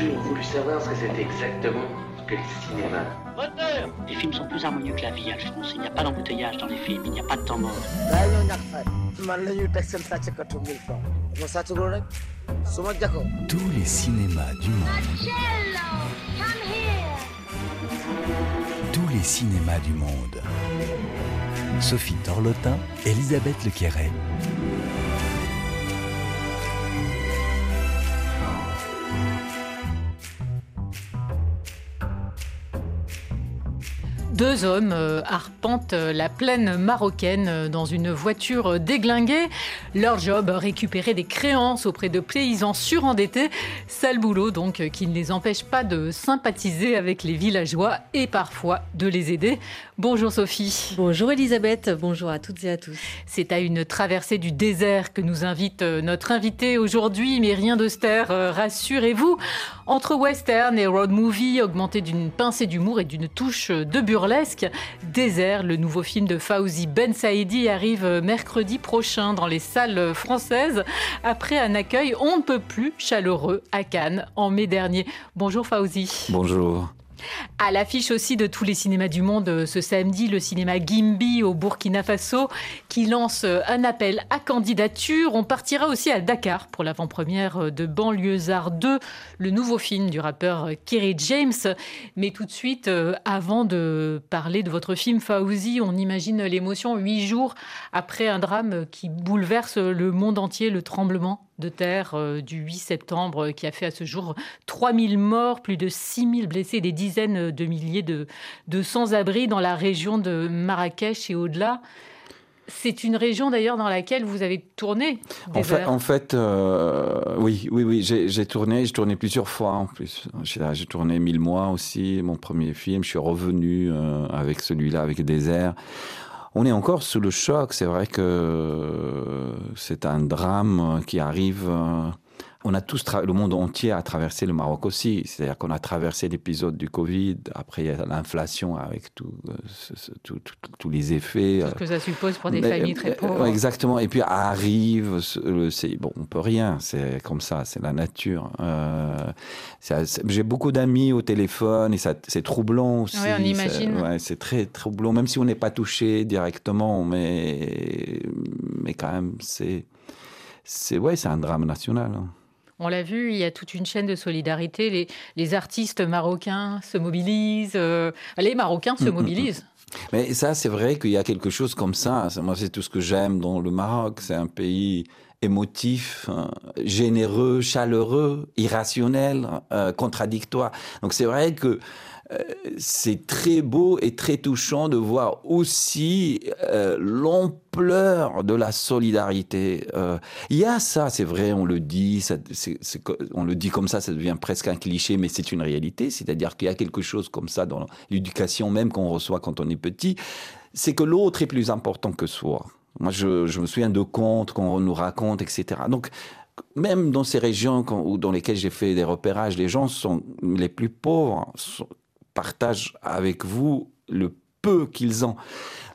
toujours voulu savoir ce que c'était exactement que le cinéma. Les films sont plus harmonieux que la vie, Alphonse. Il n'y a pas d'embouteillage dans les films, il n'y a pas de temps mort. Tous les cinémas du monde. Tous les cinémas du monde. Sophie Torlotin, Elisabeth Lequerret. Deux hommes euh, arpentent euh, la plaine marocaine euh, dans une voiture déglinguée. Leur job, récupérer des créances auprès de paysans surendettés. Sale boulot donc qui ne les empêche pas de sympathiser avec les villageois et parfois de les aider. Bonjour Sophie. Bonjour Elisabeth, bonjour à toutes et à tous. C'est à une traversée du désert que nous invite notre invité aujourd'hui, mais rien d'austère, rassurez-vous. Entre western et road movie, augmenté d'une pincée d'humour et d'une touche de burlesque, Désert, le nouveau film de Fauzi Ben Saïdi, arrive mercredi prochain dans les salles françaises après un accueil on ne peut plus chaleureux à Cannes en mai dernier. Bonjour Fauzi. Bonjour. À l'affiche aussi de tous les cinémas du monde ce samedi, le cinéma Gimbi au Burkina Faso qui lance un appel à candidature. On partira aussi à Dakar pour l'avant-première de Banlieusard 2, le nouveau film du rappeur Kerry James. Mais tout de suite, avant de parler de votre film Fauzi, on imagine l'émotion huit jours après un drame qui bouleverse le monde entier, le tremblement de terre du 8 septembre qui a fait à ce jour 3000 morts, plus de 6000 blessés, des dizaines de milliers de, de sans-abri dans la région de Marrakech et au-delà. C'est une région d'ailleurs dans laquelle vous avez tourné. En fait, en fait euh, oui, oui, oui, j'ai tourné, j'ai tourné plusieurs fois en plus. J'ai tourné mille mois aussi, mon premier film. Je suis revenu euh, avec celui-là, avec Désert. On est encore sous le choc. C'est vrai que c'est un drame qui arrive. On a tous, le monde entier a traversé le Maroc aussi. C'est-à-dire qu'on a traversé l'épisode du Covid. Après, il y a l'inflation avec tous tout, tout, tout, les effets. Ce que ça suppose pour des familles très pauvres. Exactement. Et puis arrive, c'est bon, on peut rien. C'est comme ça, c'est la nature. Euh, J'ai beaucoup d'amis au téléphone et c'est troublant aussi. Oui, on imagine. Ouais, c'est très troublant, même si on n'est pas touché directement, mais mais quand même, c'est c'est ouais, c'est un drame national. hein. On l'a vu, il y a toute une chaîne de solidarité. Les, les artistes marocains se mobilisent. euh, les Marocains se mobilisent. Mais ça, c'est vrai qu'il y a quelque chose comme ça. Moi, c'est tout ce que j'aime dans le Maroc. C'est un pays émotif, euh, généreux, chaleureux, irrationnel, euh, contradictoire. Donc c'est vrai que euh, c'est très beau et très touchant de voir aussi euh, l'ampleur de la solidarité. Euh, Il y a ça, c'est vrai, on le dit, ça, on le dit comme ça, ça devient presque un cliché, mais c'est une réalité. C'est-à-dire qu'il y a quelque chose comme ça dans l'éducation même qu'on reçoit quand on est petit, c'est que l'autre est plus important que soi. Moi, je, me souviens de contes qu'on nous raconte, etc. Donc, même dans ces régions où- dans lesquelles j'ai fait des repérages, les gens sont les plus pauvres partagent avec vous le peu qu'ils ont.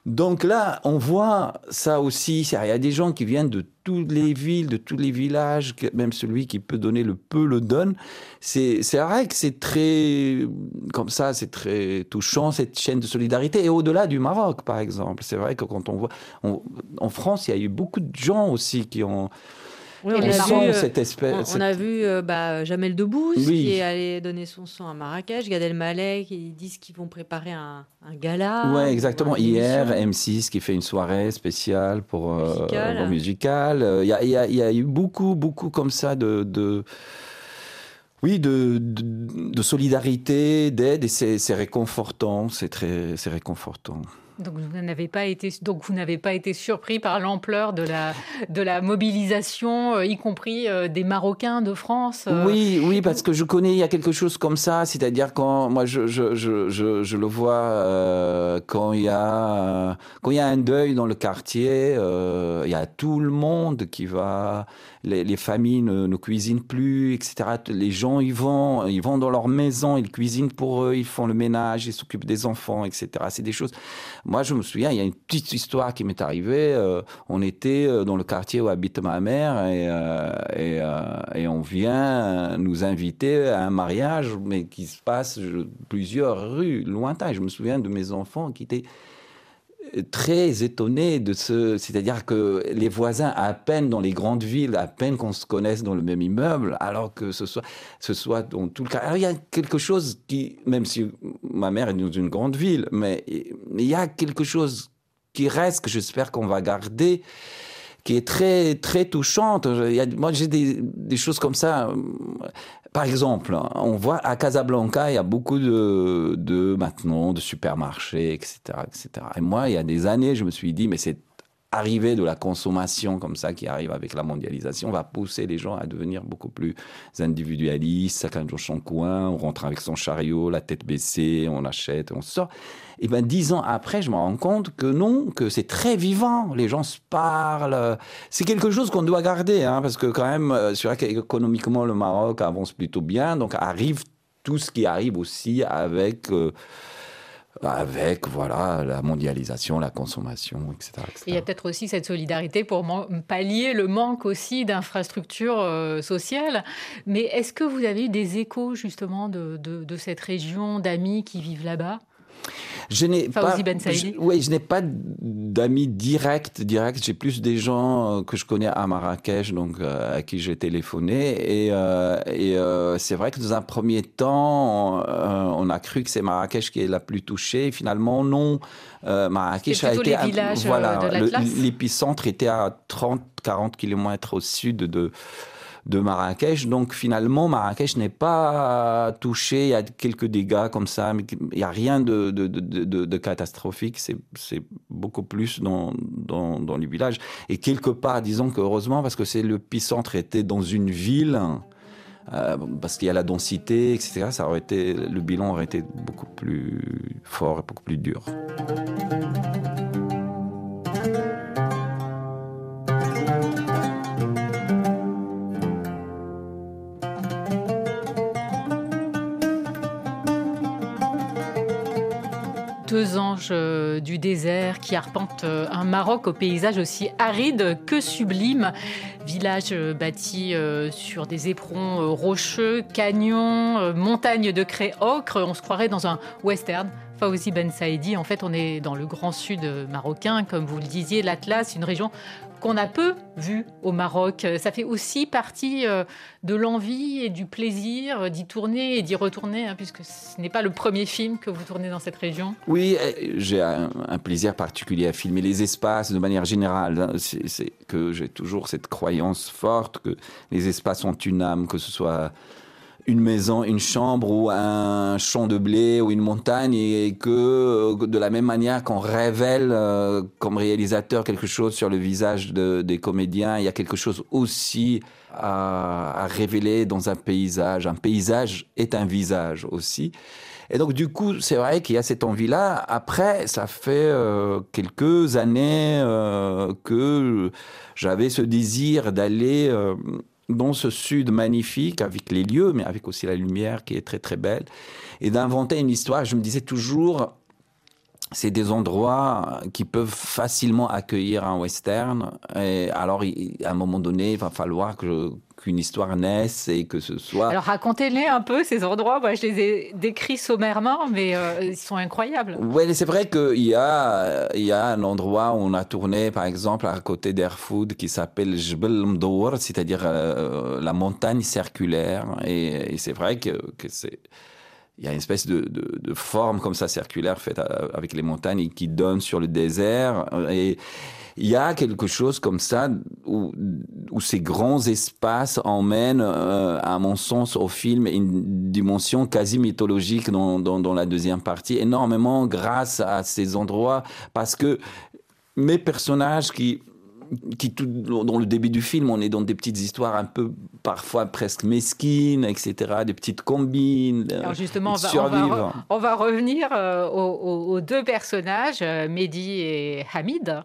Donc là, on voit ça aussi. Il y a des gens qui viennent de toutes les villes, de tous les villages, même celui qui peut donner le peu le donne. C'est vrai que c'est très, comme ça, c'est très touchant, cette chaîne de solidarité. Et au-delà du Maroc, par exemple. C'est vrai que quand on voit. en France, il y a eu beaucoup de gens aussi qui ont. Oui, on, a vu, euh, cette espèce. on- cette- on a vu euh, bah, Jamel Debbouze Oui. qui est allé donner son sang à Marrakech, Gad Elmaleh qui disent qu'ils vont préparer un, un gala. Ouais, exactement. Hier, émission. M6 qui fait une soirée spéciale pour euh, musical. Euh, Il y, a, il y a- il y a eu beaucoup, beaucoup comme ça de, de oui, de, de, de solidarité, d'aide, et c'est c'est réconfortant. C'est très, c'est réconfortant. Donc vous n'avez pas été, donc vous n'avez pas été surpris par l'ampleur de la de la mobilisation, euh, y compris euh, des Marocains de France. euh, Oui, oui, parce que je connais, il y a quelque chose comme ça, c'est-à-dire quand moi je, je, je, je, je le vois quand il y a quand il y a un deuil dans le quartier, il y a tout le monde qui va, les, les familles ne, ne cuisinent plus, etc. Les gens ils vont, ils vont dans leur maison, ils cuisinent pour eux, ils font le ménage, ils s'occupent des enfants, etc. C'est des choses. Moi, je me souviens, il y a une petite histoire qui m'est arrivée. euh, on était euh, dans le quartier où habite ma mère et, euh, et, on vient nous inviter à un mariage, mais qui se passe plusieurs rues lointaines. Je me souviens de mes enfants qui étaient très étonnés de ce, c'est-à-dire que les voisins à peine dans les grandes villes, à peine qu'on se connaisse dans le même immeuble, alors que ce soit, ce soit dans tout le cas. Alors il y a quelque chose qui, même si ma mère est dans une grande ville, mais il y a quelque chose qui reste que j'espère qu'on va garder qui est très très touchante. Il y a- moi, j'ai des choses comme ça. Par exemple, on voit à Casablanca, il y a beaucoup de, de maintenant de supermarchés, etc., etc. Et moi, il y a des années, je me suis dit, mais c'est arrivé de la consommation comme ça qui arrive avec la mondialisation va pousser les gens à devenir beaucoup plus individualistes, chacun dans son coin, on rentre avec son chariot, la tête baissée, on achète, on sort. Et ben dix ans après, je me rends compte que non, que c'est très vivant. Les gens se parlent. C'est quelque chose qu'on doit garder, hein, parce que quand même, euh, c'est vrai qu'économiquement le Maroc avance plutôt bien, donc arrive tout ce qui arrive aussi avec. euh, avec voilà la mondialisation, la consommation, etc. etc. Et il y a peut-être aussi cette solidarité pour pallier le manque aussi d'infrastructures euh, sociales. Mais est-ce que vous avez eu des échos justement de cette région, d'amis qui vivent là-bas? Je n'ai pas, Ben je- ouais, je n'ai pas d'amis directs, directs. J'ai plus des gens euh, que je connais à Marrakech, donc euh, à qui j'ai téléphoné. Et, euh, et euh, c'est vrai que dans un premier temps, on, on a cru que c'est Marrakech qui est la plus touchée. Finalement, non. Marrakech a été les euh, voilà, l'épicentre était à 30-40 kilomètres au sud de de Marrakech. Donc finalement, Marrakech n'est pas touché. Il y a quelques dégâts comme ça, mais il n'y a rien de, catastrophique. C'est beaucoup plus dans, les villages. Et quelque part, disons que heureusement, parce que c'est l'épicentre était dans une ville. euh, parce qu'il y a la densité, etc. Ça aurait été, le bilan aurait été beaucoup plus fort et beaucoup plus dur. Deux anges euh, du désert qui arpentent euh, un Maroc au paysage aussi aride que sublime. Village euh, bâti sur des éperons rocheux, canyons, montagnes de craie ocre. On se croirait dans un western. Fawzi Ben Saïdi, en fait, on est dans le grand sud marocain, comme vous le disiez, l'Atlas, une région qu'on a peu vue au Maroc. Ça fait aussi partie euh, de l'envie et du plaisir d'y tourner et d'y retourner, hein, puisque ce n'est pas le premier film que vous tournez dans cette région. Oui, euh, j'ai un, un plaisir particulier à filmer les espaces de manière générale. hein. C'est que j'ai toujours cette croyance forte que les espaces ont une âme, que ce soit une maison, une chambre ou un champ de blé ou une montagne et que euh, de la même manière qu'on révèle euh, comme réalisateur quelque chose sur le visage de- des comédiens, il y a quelque chose aussi à, à révéler dans un paysage. Un paysage est un visage aussi. Et donc, du coup, c'est vrai qu'il y a cette envie-là. Après, ça fait euh, quelques années euh, que j'avais ce désir d'aller euh, dans ce sud magnifique, avec les lieux, mais avec aussi la lumière qui est très, très belle, et d'inventer une histoire. Je me disais toujours, c'est des endroits qui peuvent facilement accueillir un western. Et alors, à un moment donné, il va falloir que qu'une histoire naisse et que ce soit... Alors racontez-les un peu ces endroits. Moi, je les ai décrits sommairement, mais euh, ils sont incroyables. Oui, c'est vrai qu'il y a, il y a un endroit où on a tourné, par exemple, à côté d'Airfood, qui s'appelle Jbel Mdour, c'est-à-dire euh, la montagne circulaire. Et, et c'est vrai que, que c'est... Il y a une espèce de, forme comme ça circulaire faite à- avec les montagnes qui donne sur le désert. Et il y a quelque chose comme ça où, ces grands espaces emmènent, euh, à mon sens, au film une dimension quasi mythologique dans la deuxième partie, énormément grâce à ces endroits, parce que mes personnages qui qui tout dans le début du film, on est dans des petites histoires un peu parfois presque mesquines, etc., des petites combines. euh, Alors justement, on va, on va survivre. re- on va revenir euh, aux, deux personnages, euh, Mehdi et Hamid.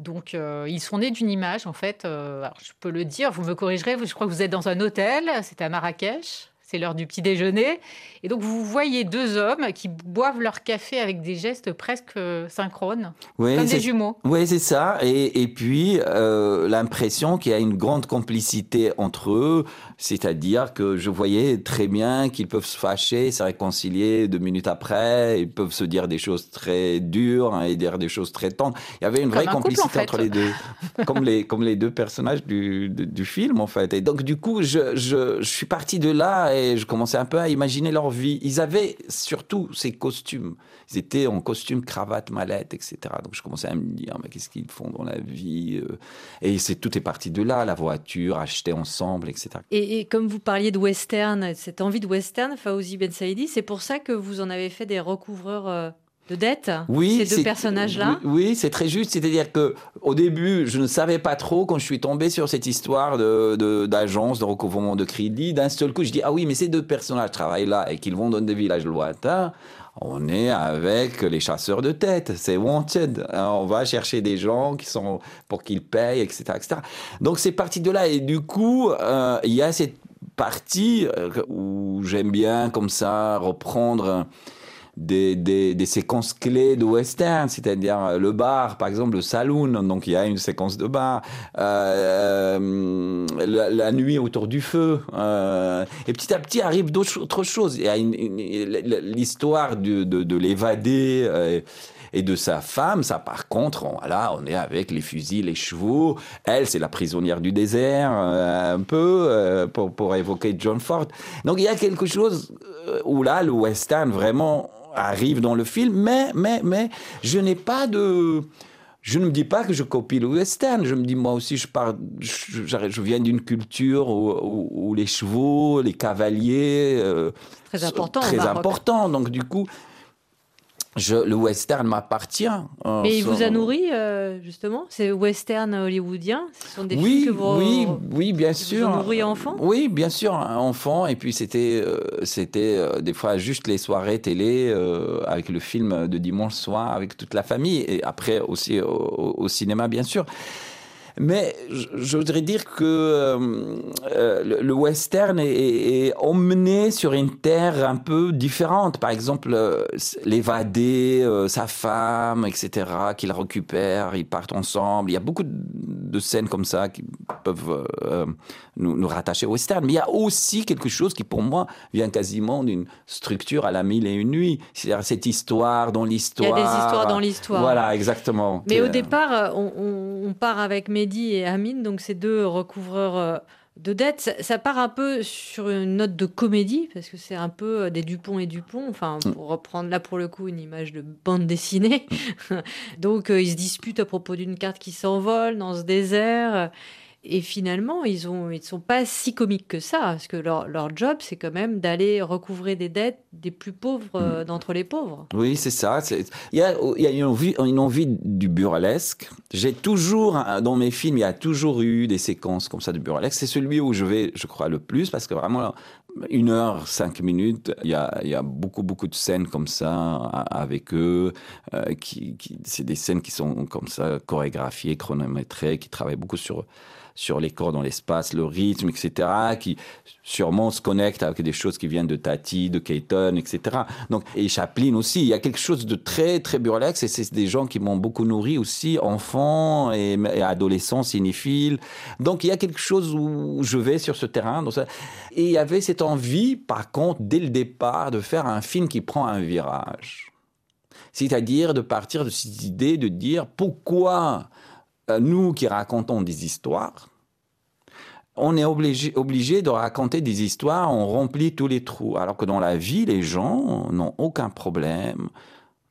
Donc, euh, ils sont nés d'une image, en fait. alors, je peux le dire, vous me corrigerez. Je crois que vous êtes dans un hôtel. C'est à Marrakech. C'est l'heure du petit déjeuner. Et donc, vous voyez deux hommes qui boivent leur café avec des gestes presque euh, synchrones, Oui, comme c'est- des jumeaux. Oui, c'est ça. Et, et puis, euh, l'impression qu'il y a une grande complicité entre eux, c'est-à-dire que je voyais très bien qu'ils peuvent se fâcher, se réconcilier deux minutes après, ils peuvent se dire des choses très dures hein, et dire des choses très tendres. Il y avait une Comme vraie un couple, complicité en fait. entre les deux, comme les, comme les deux personnages du, du, du film, en fait. Et donc, du coup, je, je, je suis parti de là et je commençais un peu à imaginer leur vie. Ils avaient surtout ces costumes. Ils étaient en costume, cravate, mallette, etc. Donc je commençais à me dire, mais qu'est-ce qu'ils font dans la vie euh? Et c'est tout est parti de là, la voiture, acheter ensemble, etc. Et, et comme vous parliez de western, cette envie de western, Fawzi Ben Saïdi, c'est pour ça que vous en avez fait des recouvreurs euh, de dettes Oui, Ces deux personnages-là Oui, oui, c'est très juste. C'est-à-dire que au début, je ne savais pas trop quand je suis tombé sur cette histoire de de- d'agence de, recouvrement de crédit. D'un seul coup, je dis ah oui, mais ces deux personnages travaillent là et qu'ils vont dans des villages lointains. On est avec les chasseurs de tête, c'est wanted. On va chercher des gens qui sont pour qu'ils payent, etc., etc. Donc c'est parti de là et du coup, euh, il y a cette partie euh, où j'aime bien comme ça reprendre des, des, des séquences clés de western, c'est-à-dire le bar, par exemple, le saloon, donc il y a une séquence de bar, euh, euh, la, nuit autour du feu, euh, et petit à petit arrive d'autres autre choses. Il y a une- une- l'histoire de, de, de l'évadé. euh, et de sa femme, ça par contre, on, voilà, on est avec les fusils, les chevaux. Elle, c'est la prisonnière du désert, euh, un peu, euh, pour, pour évoquer John Ford. Donc il y a quelque chose euh, où là, le western vraiment arrive dans le film, mais, mais, mais je n'ai pas de... Je ne me dis pas que je copie le western. Je me dis, moi aussi, je, pars, je, viens d'une culture où, où- où les chevaux, les cavaliers... euh, Très important Très important. Donc, du coup, je, le western m'appartient. Euh, Mais il vous a nourri, euh, justement C'est western hollywoodien Ce sont des oui, films que vous... oui, oui, bien vous sûr. ont nourri enfant? Oui, bien sûr, enfant. Et puis c'était, euh, c'était euh, des fois juste les soirées télé euh, avec le film de dimanche soir avec toute la famille. Et après aussi au, au- au cinéma, bien sûr. Mais je, je voudrais dire que euh, euh, le, le western est, est- est emmené sur une terre un peu différente. Par exemple, euh, l'évadé, euh, sa femme, etc., qu'il récupère, ils partent ensemble. Il y a beaucoup de, scènes comme ça qui peuvent nous, nous rattacher au western. Mais il y a aussi quelque chose qui, pour moi, vient quasiment d'une structure à la mille et une nuits. C'est-à-dire cette histoire dans Il y l'histoire. a des histoires dans l'histoire. Voilà, exactement. Mais au départ, on, on- part avec Mehdi et Amine, donc ces deux recouvreurs euh, de dettes. Ça, ça part un peu sur une note de comédie, parce que c'est un peu euh, des Dupont et Dupont, enfin, Mm. pour reprendre là pour le coup une image de bande dessinée. donc euh, ils se disputent à propos d'une carte qui s'envole dans ce désert. Et finalement, ils ne ils sont pas si comiques que ça, parce que leur, leur job, c'est quand même d'aller recouvrer des dettes des plus pauvres euh, d'entre les pauvres. Oui, c'est ça. Il y a, y a une, envie, une envie du burlesque. J'ai toujours, hein, dans mes films, il y a toujours eu des séquences comme ça de burlesque. C'est celui où je vais, je crois, le plus, parce que vraiment, une heure, cinq minutes, il y a, il y a beaucoup, beaucoup de scènes comme ça avec eux. euh, qui, qui- c'est des scènes qui sont comme ça, chorégraphiées, chronométrées, qui travaillent beaucoup sur sur les corps dans l'espace, le rythme, etc., qui sûrement se connectent avec des choses qui viennent de Tati, de Keaton, etc. Donc, et Chaplin aussi, il y a quelque chose de très, très burlesque, et c'est des gens qui m'ont beaucoup nourri aussi, enfants et, adolescents cinéphiles. Donc, il y a quelque chose où je vais sur ce terrain. Et il y avait cette envie, par contre, dès le départ, de faire un film qui prend un virage. C'est-à-dire de partir de cette idée de dire pourquoi nous qui racontons des histoires, on est obligé, obligé de raconter des histoires, on remplit tous les trous. Alors que dans la vie, les gens n'ont aucun problème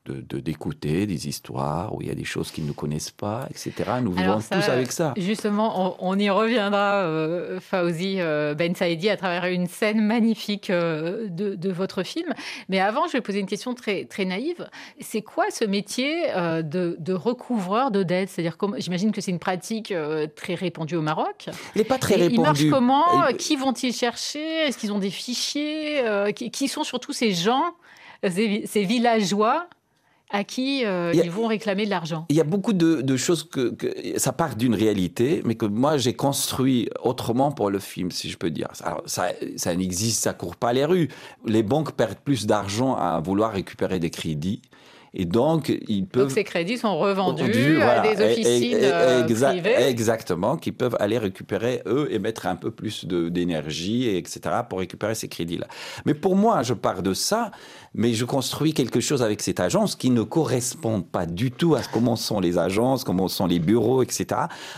de de- d'écouter des histoires où il y a des choses qu'ils ne connaissent pas, etc. Nous vivons ça, tous avec ça. Justement, on, on y reviendra, euh, Fauzi euh, Ben Saïdi, à travers une scène magnifique euh, de, de votre film. Mais avant, je vais poser une question très, très naïve. C'est quoi ce métier euh, de, de recouvreur de dettes C'est-à-dire, comme- j'imagine que c'est une pratique euh, très répandue au Maroc. Il n'est pas très Et il marche répandu. comment? Et- Qui vont-ils chercher? Est-ce qu'ils ont des fichiers? Euh, qui, qui sont surtout ces gens, ces, ces villageois? À qui euh, a- ils vont réclamer de l'argent. Il y a beaucoup de, de choses que, que- ça part d'une réalité, mais que moi j'ai construit autrement pour le film, si je peux dire. Alors, ça, ça existe, ça court pas les rues. Les banques perdent plus d'argent à vouloir récupérer des crédits, et donc ils peuvent Donc ces crédits sont revendus Vendus, à voilà. des Et- et- officines et- euh, exa- privées. Exactement, qui peuvent aller récupérer eux et mettre un peu plus d'énergie, et etc., pour récupérer ces crédits-là. Mais pour moi, je pars de ça, mais je construis quelque chose avec cette agence qui ne correspond pas du tout à comment sont les agences, comment sont les bureaux, etc.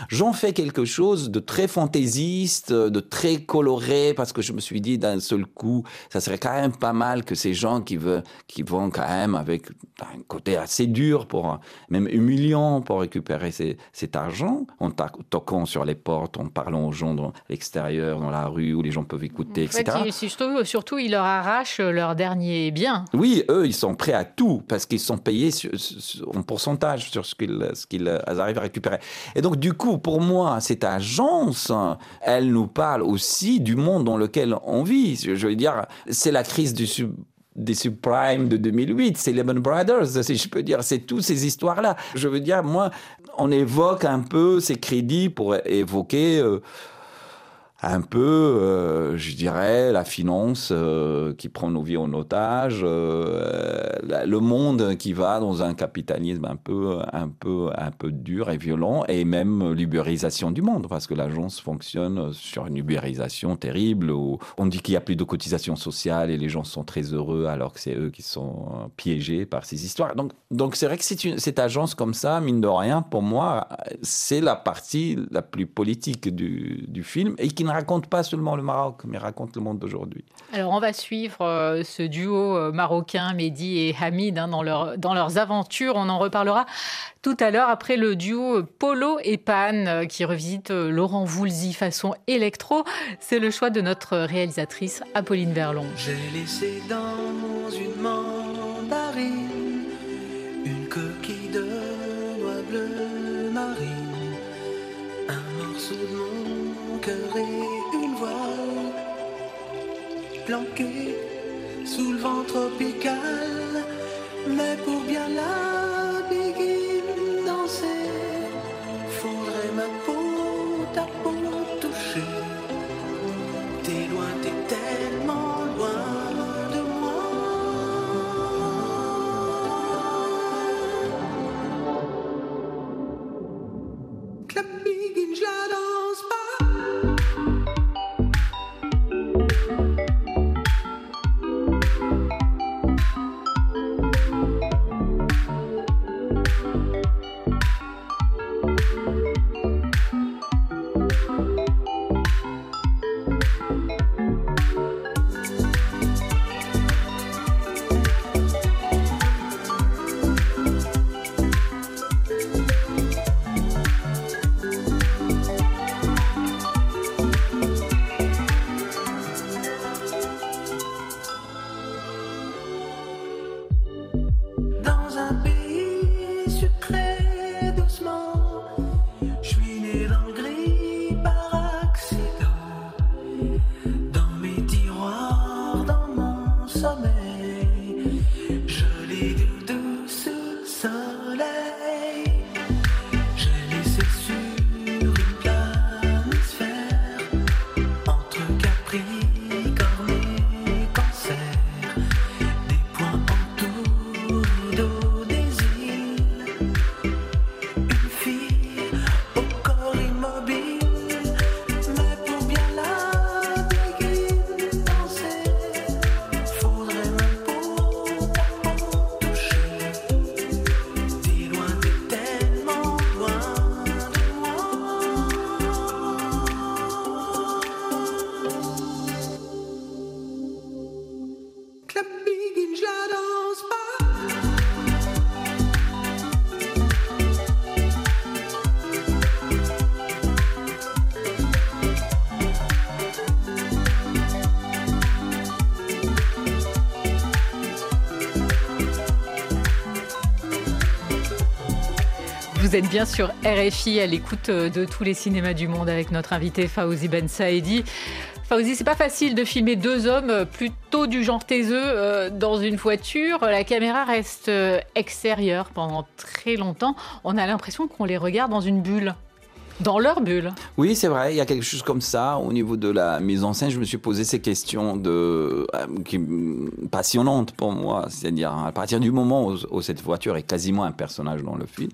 J'en fais quelque chose de très fantaisiste, de très coloré, parce que je me suis dit d'un seul coup, ça serait quand même pas mal que ces gens qui, veulent, qui vont quand même avec un côté assez dur, pour, même humiliant pour récupérer ces- cet argent, en toquant sur les portes, en parlant aux gens dans l'extérieur, dans la rue, où les gens peuvent écouter, En fait, etc. il- surtout, surtout, ils leur arrachent leur dernier bien. Oui, eux, ils sont prêts à tout parce qu'ils sont payés sur- en pourcentage sur ce qu'ils ce qu'ils arrivent à récupérer. Et donc, du coup, pour moi, cette agence, elle nous parle aussi du monde dans lequel on vit. Je veux dire, c'est la crise du des subprimes de 2008, c'est Lehman Brothers, si je peux dire, c'est toutes ces histoires-là. Je veux dire, moi, on évoque un peu ces crédits pour évoquer euh, un peu, euh, je dirais, la finance euh, qui prend nos vies en otage, euh, le monde qui va dans un capitalisme un peu, un peu, un peu dur et violent, et même l'ubérisation du monde, parce que l'agence fonctionne sur une ubérisation terrible. Où on dit qu'il y a plus de cotisations sociales et les gens sont très heureux, alors que c'est eux qui sont piégés par ces histoires. Donc, donc c'est vrai que une- cette agence comme ça, mine de rien, pour moi, c'est la partie la plus politique du, du film et qui ne raconte pas seulement le Maroc, mais raconte le monde d'aujourd'hui. Alors, on va suivre euh, ce duo euh, marocain, Mehdi et Hamid, hein, dans, leur- dans leurs aventures. On en reparlera tout à l'heure après le duo Polo et Pan euh, qui revisite euh, Laurent Voulzy façon électro. C'est le choix de notre réalisatrice Apolline Verlon. J'ai laissé dans une planquée sous le vent tropical. Mais pour bien la êtes bien sur RFI à l'écoute euh, de tous les cinémas du monde avec notre invité Fawzi Ben Saedi. Fauzi, c'est pas facile de filmer deux hommes euh, plutôt du genre taiseux euh, dans une voiture. La caméra reste extérieure pendant très longtemps. On a l'impression qu'on les regarde dans une bulle. Dans leur bulle. Oui, c'est vrai, il y a quelque chose comme ça. Au niveau de la mise en scène, je me suis posé ces questions de, qui, passionnantes pour moi. C'est-à-dire, à partir du moment où cette voiture est quasiment un personnage dans le film,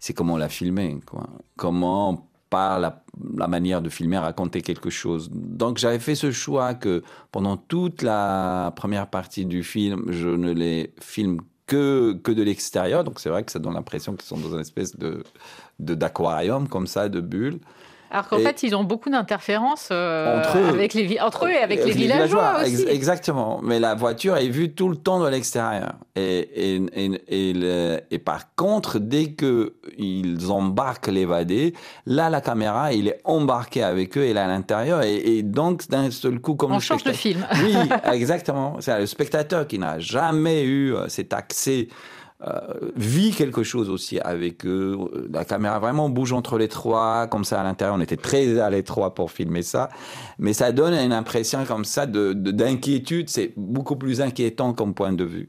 c'est comment on l'a filmé. Quoi. Comment, par la, manière de filmer, raconter quelque chose. Donc, j'avais fait ce choix que pendant toute la première partie du film, je ne les filme que, que de l'extérieur. Donc, c'est vrai que ça donne l'impression qu'ils sont dans une espèce de d'aquarium comme ça, de bulles. Alors qu'en fait, ils ont beaucoup d'interférences euh, Entre eux. avec les, vi- entre eux et avec les Avec villageois, aussi. exactement. Mais la voiture est vue tout le temps de l'extérieur. Et, et, et, et, le- et par contre, dès que ils embarquent l'évadé, là, la caméra, il est embarqué avec eux, elle est à l'intérieur. Et, donc, d'un seul coup, comme On le change de film. Oui, exactement. C'est le spectateur qui n'a jamais eu euh, cet accès euh, vit quelque chose aussi avec eux. La caméra vraiment bouge entre les trois, comme ça à l'intérieur. On était très à l'étroit pour filmer ça, mais ça donne une impression comme ça de de- d'inquiétude. C'est beaucoup plus inquiétant comme point de vue.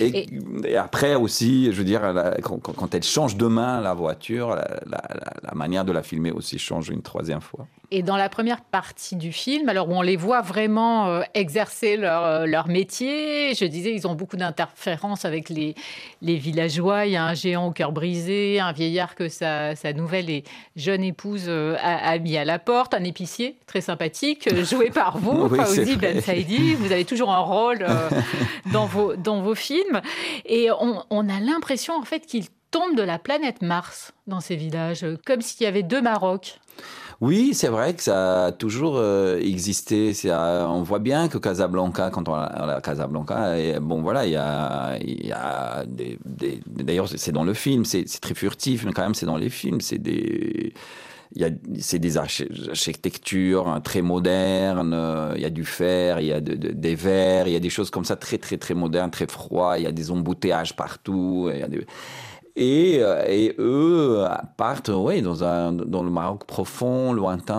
Et, et après aussi, je veux dire, la- quand, elle change de main la voiture, la, la- la- la manière de la filmer aussi change une troisième fois. Et dans la première partie du film, alors où on les voit vraiment euh, exercer leur, euh, leur métier, je disais, ils ont beaucoup d'interférences avec les, les villageois. Il y a un géant au cœur brisé, un vieillard que sa, sa nouvelle et jeune épouse euh, a, a mis à la porte, un épicier très sympathique, joué par vous, Oui. Ben Saïdi. Vous avez toujours un rôle dans, vos, dans vos films. Et on, on a l'impression, en fait, qu'ils tombent de la planète Mars dans ces villages, comme s'il y avait deux Maroc. Oui, c'est vrai que ça a toujours euh, existé. Euh, on voit bien que Casablanca, quand on a, Casablanca, bon voilà, il y a, y a des, d'ailleurs c'est dans le film, c'est, très furtif, mais quand même c'est dans les films, c'est des il y a, c'est des archi- architectures hein, très modernes, il y a du fer, il y a de- de- des verres, il y a des choses comme ça très très très modernes, très froids, il y a des embouteillages partout, il et, euh, et eux partent ouais, dans, un, dans le Maroc profond, lointain,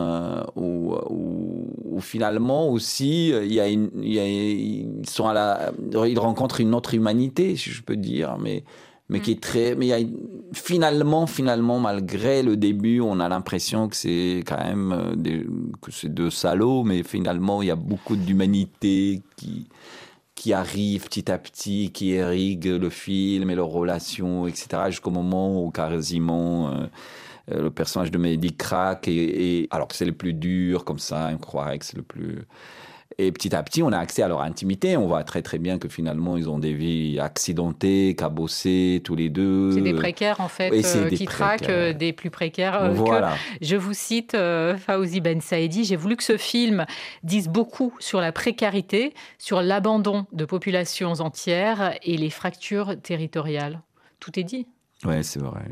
euh, où, où, où finalement aussi euh, il y a une, il y a, ils sont à la, ils rencontrent une autre humanité, si je peux dire, mais mais qui est très, mais il y a une- finalement, finalement, malgré le début, on a l'impression que c'est quand même euh, des, que c'est deux salauds, mais finalement il y a beaucoup d'humanité qui qui arrive petit à petit, qui irrigue le film et leurs relations, etc., jusqu'au moment où quasiment euh, euh, le personnage de Mehdi craque, et, et- alors que c'est le plus dur, comme ça, on croirait que c'est le plus... Et petit à petit, on a accès à leur intimité. On voit très très bien que finalement, ils ont des vies accidentées, cabossées, tous les deux. C'est des précaires en fait Oui, c'est euh, des qui traquent euh, des plus précaires. euh, que- Voilà. Je vous cite euh, Fawzi Ben Saïdi. J'ai voulu que ce film dise beaucoup sur la précarité, sur l'abandon de populations entières et les fractures territoriales. Tout est dit. Ouais, c'est vrai.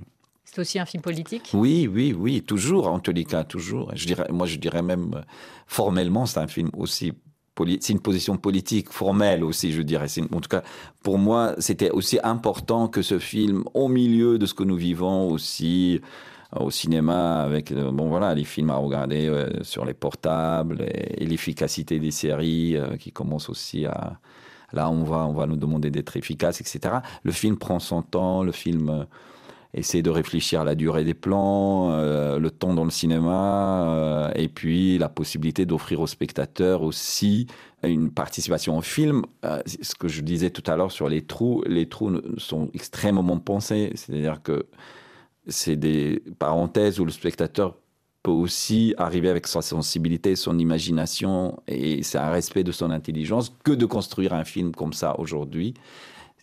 C'est aussi un film politique? Oui, oui, oui, toujours, en tous les cas, toujours. Je dirais, moi, je dirais même, euh, formellement, c'est un film aussi, c'est une position politique, formelle aussi, je dirais. En tout cas, pour moi, c'était aussi important que ce film, au milieu de ce que nous vivons aussi, euh, au cinéma, avec, euh, bon voilà, les films à regarder euh, sur les portables et, l'efficacité des séries qui commencent aussi à... Là, on va, on va nous demander d'être efficace, etc. Le film prend son temps, le film... essayer de réfléchir à la durée des plans, euh, le temps dans le cinéma, euh, et puis la possibilité d'offrir aux spectateurs aussi une participation au film. Euh, ce que je disais tout à l'heure sur les trous, les trous sont extrêmement pensés, c'est-à-dire que c'est des parenthèses où le spectateur peut aussi arriver avec sa sensibilité, son imagination, et c'est un respect de son intelligence que de construire un film comme ça aujourd'hui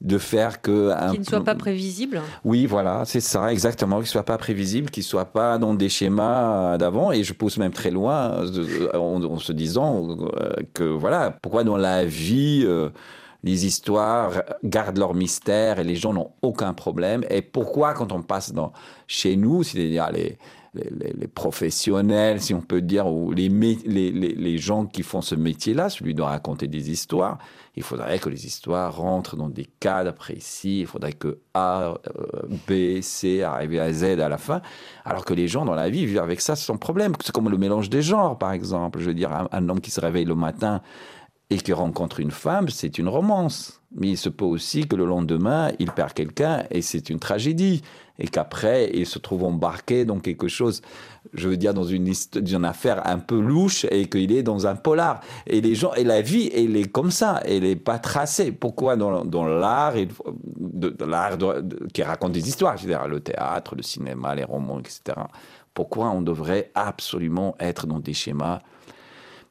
de faire que Qui ne soit pas prévisible. oui, voilà, c'est ça, exactement, qu'il soit pas prévisible, qu'il soit pas dans des schémas d'avant. Et je pousse même très loin euh, en, en se disant euh, que voilà, pourquoi dans la vie euh, les histoires gardent leur mystère et les gens n'ont aucun problème. Et pourquoi quand on passe dans chez nous, c'est-à-dire les les, professionnels, si on peut dire, ou les, les, gens qui font ce métier-là, celui de raconter des histoires, il faudrait que les histoires rentrent dans des cadres précis. Il faudrait que A, euh, B, C, arriver à Z à la fin. Alors que les gens dans la vie vivent avec ça sans problème. C'est comme le mélange des genres, par exemple. Je veux dire, un, un homme qui se réveille le matin et qui rencontre une femme, c'est une romance. Mais il se peut aussi que le lendemain, il perd quelqu'un et c'est une tragédie. Et qu'après, il se trouve embarqué dans quelque chose, je veux dire, dans une, affaire un peu louche et qu'il est dans un polar. Et les gens, et la vie, elle est comme ça, elle n'est pas tracée. Pourquoi dans, dans l'art, qui raconte des histoires, c'est-à-dire le théâtre, le cinéma, les romans, etc. Pourquoi on devrait absolument être dans des schémas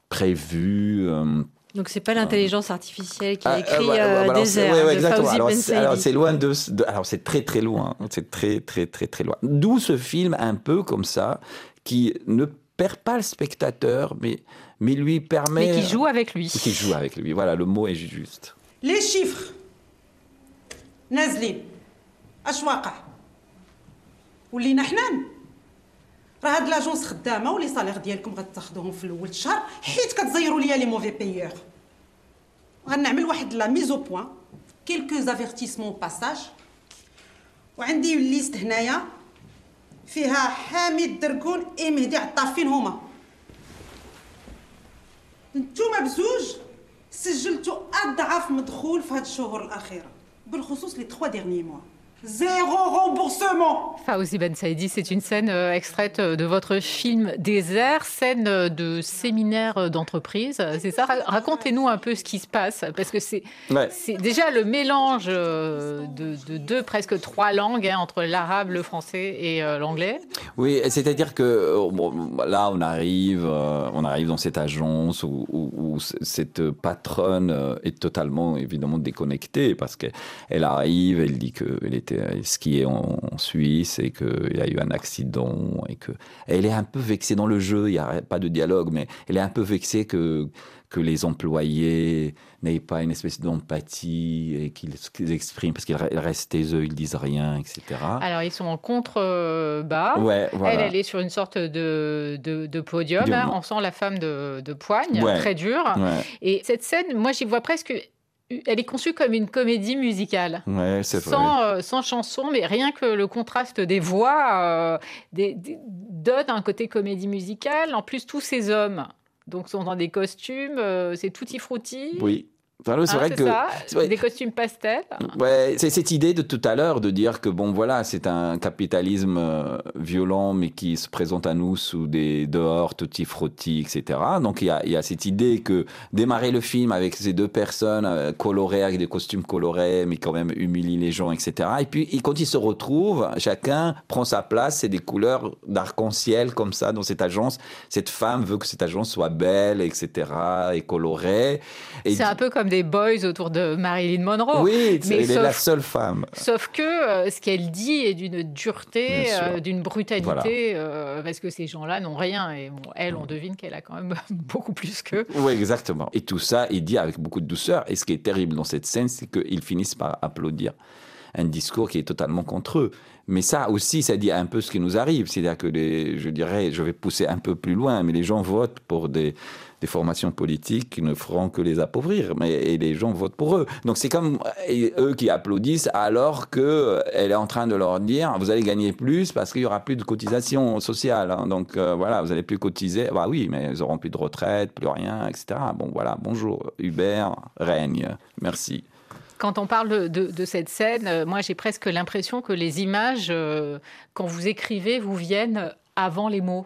prévus euh, Donc c'est pas l'intelligence artificielle qui a ah, écrit euh, ouais, euh, ouais, alors, Désert c'est- ouais, ouais, de exactement. Fawzi Alors, Ben c'est- alors, Saidi. c'est loin de, de- alors c'est très très loin, c'est très très très très loin. D'où ce film un peu comme ça qui ne perd pas le spectateur, mais mais lui permet Mais qui joue avec lui. qui joue avec lui. Voilà, le mot est juste. لي شيفر نازلين اش واقع ولينا حنان راه هاد لاجونس خدامة ولي صالير ديالكم غتاخذوهم في الأول الشهر حيت كتزيروا ليا لي موفي بايور غنعمل واحد لا ميز أو بوين كيلكو زافيرتيسمون باساج وعندي ليست هنايا فيها حامد دركون اي مهدي عطاف فين هما. نتوما بزوج سجلتوا اضعف مدخول في هاد الشهور الأخيرة بالخصوص لي 3 ديرني موا Zéro remboursement Faouzi Ben Saïdi, c'est une scène euh, extraite euh, de votre film Désert, scène euh, de séminaire d'entreprise. C'est ça? Racontez-nous un peu ce qui se passe, parce que c'est déjà le mélange de, deux, presque trois langues, hein, entre l'arabe, le français et l'anglais. Oui, c'est-à-dire que là, on arrive, on arrive dans cette agence où, où cette patronne est totalement, évidemment, déconnectée, parce qu'elle arrive, elle dit qu'elle était skiée en, en Suisse et qu'il y a eu un accident et que elle est un peu vexée dans le jeu. Il n'y a pas de dialogue, mais elle est un peu vexée que que les employés n'aient pas une espèce d'empathie et qu'ils expriment parce qu'ils re- ils restent chez eux, ils disent rien, etc. Alors, ils sont en contrebas. Ouais, voilà. Elle, elle est sur une sorte de, de, de podium. Hein. On sent la femme de, de poigne, Ouais. très dure. Ouais. Et cette scène, moi, j'y vois presque. Elle est conçue comme une comédie musicale. Ouais, c'est vrai. Sans, euh, sans chanson, mais rien que le contraste des voix euh, des- des- donne un côté comédie musicale. En plus, tous ces hommes donc, sont dans des costumes, euh, c'est tutti frutti. Oui. Enfin, c'est vrai que ça, ouais. des costumes pastels? Ouais, c'est cette idée de tout à l'heure de dire que bon voilà, c'est un capitalisme euh, violent mais qui se présente à nous sous des dehors tutti frutti, etc. Donc il y a, il y a cette idée que démarrer le film avec ces deux personnes euh, colorées avec des costumes colorés mais quand même humilient les gens, etc. Et puis et quand ils se retrouvent, chacun prend sa place, c'est des couleurs d'arc-en-ciel comme ça dans cette agence. Cette femme veut que cette agence soit belle, etc. et colorée. Et C'est un peu comme des boys autour de Marilyn Monroe. oui, mais elle est la seule femme. Sauf que euh, ce qu'elle dit est d'une dureté, euh, d'une brutalité, Voilà. euh, parce que ces gens-là n'ont rien. Et bon, elle, on devine qu'elle a quand même beaucoup plus qu'eux. Oui, exactement. Et tout ça, il dit avec beaucoup de douceur. Et ce qui est terrible dans cette scène, c'est qu'ils finissent par applaudir un discours qui est totalement contre eux. Mais ça aussi, ça dit un peu ce qui nous arrive. C'est-à-dire que, les, je dirais, je vais pousser un peu plus loin, mais les gens votent pour des, des formations politiques ne feront que les appauvrir. Mais, et les gens votent pour eux. Donc c'est comme eux qui applaudissent alors qu'elle est en train de leur dire, vous allez gagner plus parce qu'il y aura plus de cotisation sociale. hein. Donc euh, voilà, vous allez plus cotiser. Bah oui, mais ils auront plus de retraite, plus rien, etc. Bon voilà, bonjour. Hubert règne. Merci. Quand on parle de, de cette scène, euh, moi j'ai presque l'impression que les images, euh, quand vous écrivez, vous viennent avant les mots.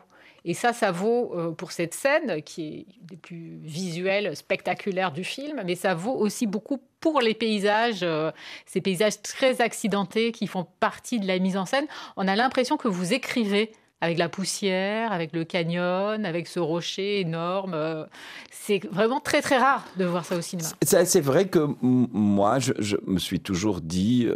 Et ça, ça vaut euh, pour cette scène qui est des plus visuelles, spectaculaires du film, mais ça vaut aussi beaucoup pour les paysages, euh, ces paysages très accidentés qui font partie de la mise en scène. On a l'impression que vous écrivez avec la poussière, avec le canyon, avec ce rocher énorme. euh, C'est vraiment très très rare de voir ça au cinéma. C'est vrai que moi, je, me suis toujours dit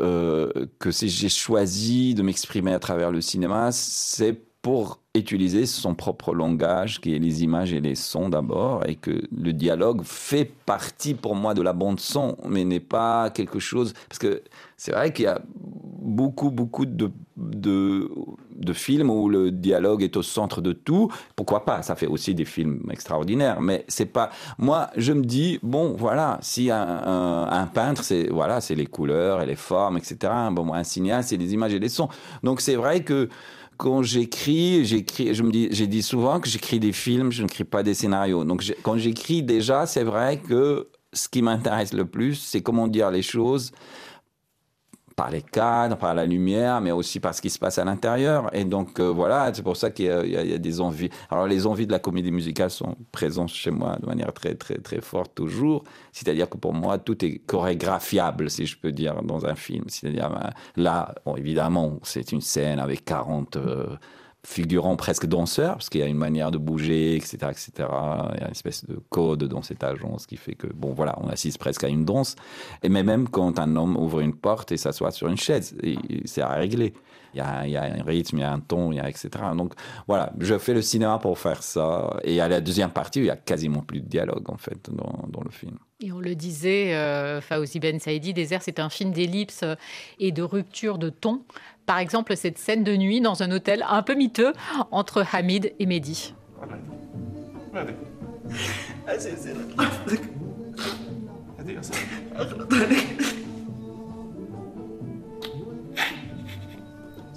que si j'ai choisi de m'exprimer à travers le cinéma, c'est pour utiliser son propre langage, qui est les images et les sons d'abord, et que le dialogue fait partie pour moi de la bande son, mais n'est pas quelque chose... Parce que c'est vrai qu'il y a beaucoup, beaucoup de, de de films où le dialogue est au centre de tout. Pourquoi pas? Ça fait aussi des films extraordinaires. Mais c'est pas. Moi, je me dis bon, voilà, si un, peintre, c'est voilà, les couleurs et les formes, etc. Bon, un cinéaste, c'est les images et les sons. Donc c'est vrai que quand j'écris, j'écris, je me dis, j'ai dit souvent que j'écris des films, je n'écris pas des scénarios. Donc quand j'écris déjà, c'est vrai que ce qui m'intéresse le plus, c'est comment dire les choses par les cadres, par la lumière, mais aussi par ce qui se passe à l'intérieur. Et donc euh, voilà, c'est pour ça qu'il y, a des envies. Alors les envies de la comédie musicale sont présentes chez moi de manière très très très forte toujours. C'est-à-dire que pour moi tout est chorégraphiable, si je peux dire, dans un film. C'est-à-dire ben, là, évidemment, c'est une scène avec 40 figurant presque danseur, parce qu'il y a une manière de bouger, etc., etc. Il y a une espèce de code dans cette agence qui fait que, bon, voilà, on assiste presque à une danse. Et mais même quand un homme ouvre une porte et s'assoit sur une chaise, c'est à régler. Il y, a, il y, a, un rythme, il y a un ton, il y a etc. Donc voilà, je fais le cinéma pour faire ça. Et à la deuxième partie, il y a quasiment plus de dialogue en fait dans, dans le film. Et on le disait, euh, Fawzi Ben Saïdi, Désert, c'est un film d'ellipse et de rupture de ton. Par exemple, cette scène de nuit dans un hôtel un peu miteux entre Hamid et Mehdi.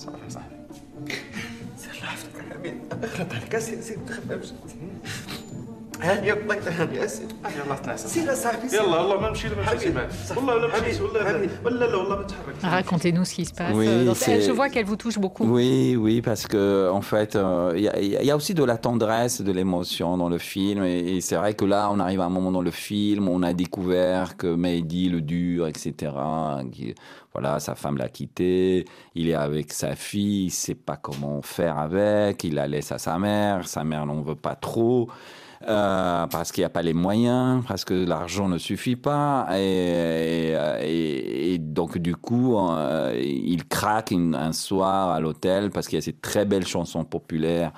صافي صافي سير لحظة كلامي خلط عليك سير سير تخبى هاني الله هاني اسف يلا تناسى سير صاحبي يلا والله ما نمشي ما نمشي والله ولا مشيت ولا ولا لا والله ما تحرك Racontez-nous ce qui se passe. Oui, je vois qu'elle vous touche beaucoup. Oui, oui, parce que en fait, il euh, y, y, a aussi de la tendresse, de l'émotion dans le film, et, et c'est vrai que là, on arrive à un moment dans le film, où on a découvert que Mehdi, le dur, etc. Qui, voilà, sa femme l'a quitté, il est avec sa fille, il sait pas comment faire avec, il la laisse à sa mère, sa mère n'en veut pas trop. Euh, parce qu'il n'y a pas les moyens, parce que l'argent ne suffit pas. Et, et, donc, du coup, euh, il craque un soir à l'hôtel parce qu'il y a ces très belles chansons populaires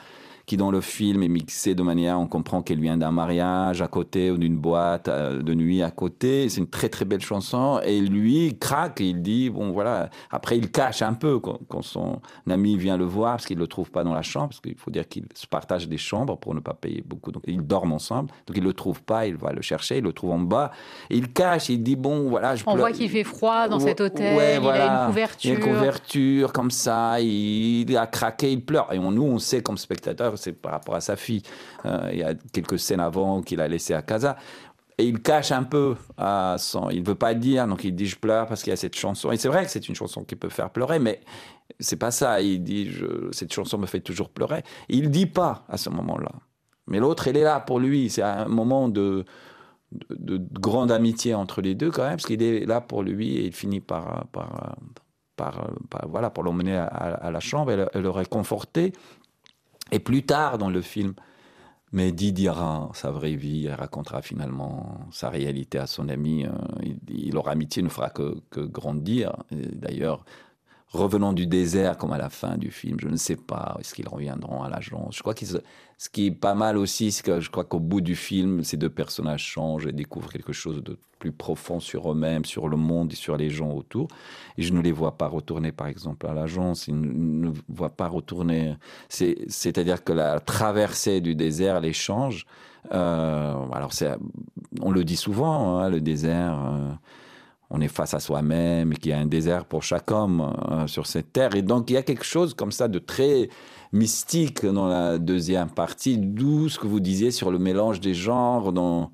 qui dans le film est mixé de manière, on comprend qu'elle vient d'un mariage à côté ou d'une boîte euh, de nuit à côté. C'est une très très belle chanson. Et lui, il craque, il dit, bon voilà. Après, il cache un peu quand, son ami vient le voir parce qu'il le trouve pas dans la chambre, parce qu'il faut dire qu'ils se partagent des chambres pour ne pas payer beaucoup. Donc ils dorment ensemble. Donc il le trouve pas, il va le chercher, il le trouve en bas. il cache, il dit, bon voilà. Je on voit qu'il fait froid dans cet hôtel, ouais, il voilà. a une couverture. Il a une couverture comme ça, il a craqué, il pleure. Et nous, on sait comme spectateur c'est par rapport à sa fille. Euh, il y a quelques scènes avant qu'il a laissé à Casa. Et il cache un peu à son. Il veut pas dire, donc il dit je pleure parce qu'il y a cette chanson. Et c'est vrai que c'est une chanson qui peut faire pleurer, mais c'est pas ça. Il dit cette chanson me fait toujours pleurer. Il il dit pas à ce moment-là. Mais l'autre, elle est là pour lui. C'est un moment de, de, grande amitié entre les deux quand même, parce qu'il est là pour lui et il finit par, par, par, voilà, pour l'emmener à, la chambre et le réconforter. Et plus tard dans le film, Mehdi dira sa vraie vie, elle racontera finalement sa réalité à son ami. Euh, il, leur amitié ne fera que grandir. D'ailleurs, revenant du désert comme à la fin du film, je ne sais pas, est-ce qu'ils reviendront à l'agence Je crois que ce qui est pas mal aussi, c'est que je crois qu'au bout du film, ces deux personnages changent et découvrent quelque chose de plus profond sur eux-mêmes, sur le monde et sur les gens autour. Et je ne les vois pas retourner, par exemple, à l'agence. Ils ne, voient pas retourner. C'est-à-dire que la traversée du désert les change. Euh, alors, on le dit souvent, hein, le désert. Euh, on est face à soi-même et qu'il y a un désert pour chaque homme euh, sur cette terre. Et donc, il y a quelque chose comme ça de très mystique dans la deuxième partie, d'où ce que vous disiez sur le mélange des genres dans,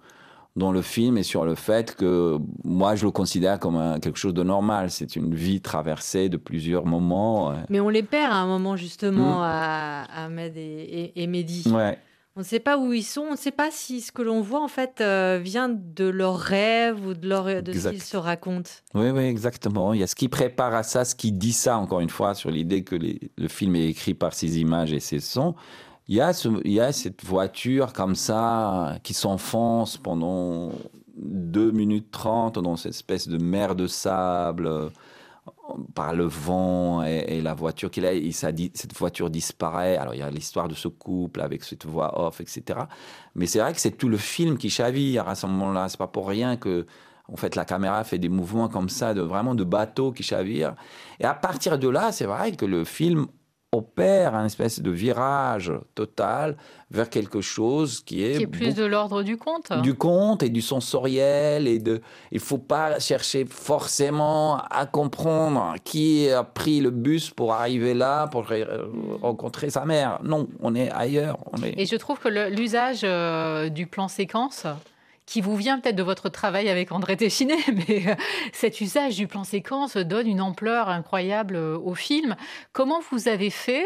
dans le film et sur le fait que moi, je le considère comme quelque chose de normal. C'est une vie traversée de plusieurs moments. Mais on les perd à un moment, justement, mmh. à Ahmed et, et, et Mehdi. Ouais. On ne sait pas où ils sont, on ne sait pas si ce que l'on voit en fait euh, vient de leurs rêves ou de, leur, de ce qu'ils se racontent. Oui, oui, exactement. Il y a ce qui prépare à ça, ce qui dit ça, encore une fois, sur l'idée que le film est écrit par ces images et ces sons. Il y a, ce, il y a cette voiture comme ça qui s'enfonce pendant 2 minutes 30 dans cette espèce de mer de sable par le vent et, la voiture qu'il a, dit, cette voiture disparaît. Alors il y a l'histoire de ce couple avec cette voix off, etc. Mais c'est vrai que c'est tout le film qui chavire à ce moment-là. C'est pas pour rien que en fait, la caméra fait des mouvements comme ça, de vraiment de bateau qui chavire. Et à partir de là, c'est vrai que le film opère un espèce de virage total vers quelque chose qui est, Qui est plus beaucoup- de l'ordre du conte. du conte et du sensoriel et de il faut pas chercher forcément à comprendre qui a pris le bus pour arriver là pour rencontrer sa mère non on est ailleurs on est Et je trouve que l'usage euh, du plan séquence, qui vous vient peut-être de votre travail avec André Téchiné, mais euh, cet usage du plan séquence donne une ampleur incroyable euh, au film. Comment vous avez fait?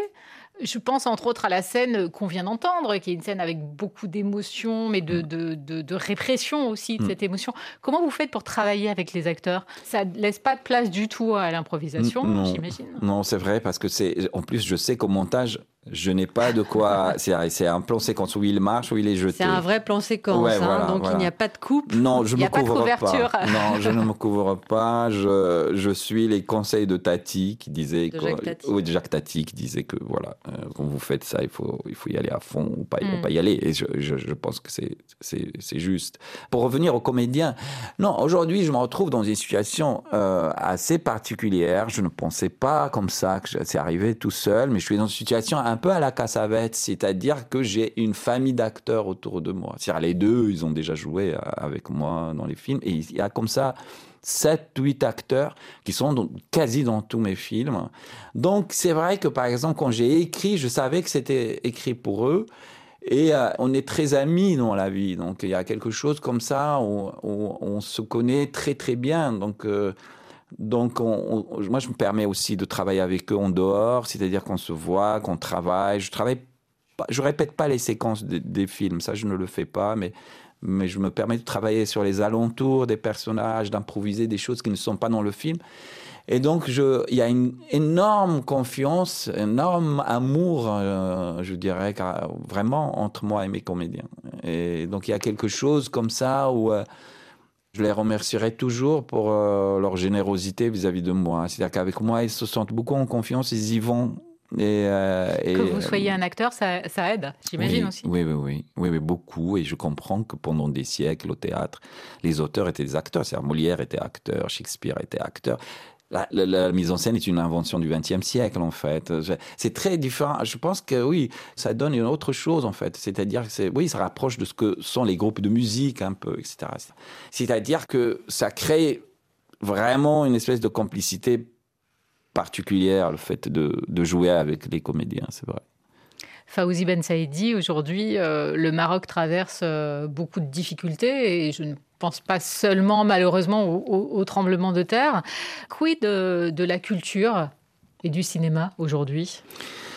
Je pense entre autres à la scène qu'on vient d'entendre, qui est une scène avec beaucoup d'émotion, mais de, de, de- de répression aussi de Mm. cette émotion. Comment vous faites pour travailler avec les acteurs? Ça ne laisse pas de place du tout à l'improvisation, Non. j'imagine? Non, c'est vrai, parce que c'est. En plus, je sais qu'au montage, je n'ai pas de quoi. c'est un plan séquence où il marche, où il est jeté. C'est un vrai plan séquence, Ouais, hein, voilà, donc voilà. il n'y a pas de coupe. Non, je y me pas couvre pas. Non, je ne me couvre pas. Je, je suis les conseils de Tati qui disait De Jacques Tati. oui, de Jacques Tati qui disait que voilà, euh, quand vous faites ça, il faut, il faut y aller à fond ou pas, Mm. pas y aller. Et je, je, je pense que c'est juste. Pour revenir aux comédiens, non, aujourd'hui, je me retrouve dans une situation euh, assez particulière. Je ne pensais pas comme ça que c'est arrivé tout seul, mais je suis dans une situation un peu à la Cassavette, c'est-à-dire que j'ai une famille d'acteurs autour de moi. C'est-à-dire les deux, ils ont déjà joué euh, avec moi dans les films, et il y a comme ça 7, 8 acteurs qui sont dans- quasi dans tous mes films. Donc c'est vrai que par exemple quand j'ai écrit, je savais que c'était écrit pour eux. Et euh, on est très amis dans la vie, donc il y a quelque chose comme ça où, où on se connaît très très bien. Donc, euh, donc on- on- moi je me permets aussi de travailler avec eux en dehors, c'est-à-dire qu'on se voit, qu'on travaille. Je travaille, je répète pas les séquences des- films, ça je ne le fais pas, mais mais je me permets de travailler sur les alentours des personnages, d'improviser des choses qui ne sont pas dans le film. Et donc, il y a une énorme confiance, énorme amour, euh, je dirais, vraiment entre moi et mes comédiens. Et donc, il y a quelque chose comme ça où euh, je les remercierai toujours pour euh, leur générosité vis-à-vis de moi. C'est-à-dire qu'avec moi, ils se sentent beaucoup en confiance, ils y vont. Et, euh, et, Que vous soyez un acteur, ça, ça aide, j'imagine oui, aussi. Oui, oui, oui, oui, oui, beaucoup. Et je comprends que pendant des siècles au théâtre, les auteurs étaient des acteurs. C'est-à-dire Molière était acteur, Shakespeare était acteur. La, mise en scène est une invention du XXe siècle, en fait. C'est très différent. Je pense que oui, ça donne une autre chose, en fait. C'est-à-dire que oui, ça rapproche de ce que sont les groupes de musique, un peu, etc. C'est-à-dire que ça crée vraiment une espèce de complicité particulière, le fait de jouer avec les comédiens, c'est vrai. Fawzi Ben Saïdi, aujourd'hui, euh, le Maroc traverse euh, beaucoup de difficultés et je ne pense pas seulement, malheureusement, au, tremblement de terre. Quid de, de la culture et du cinéma aujourd'hui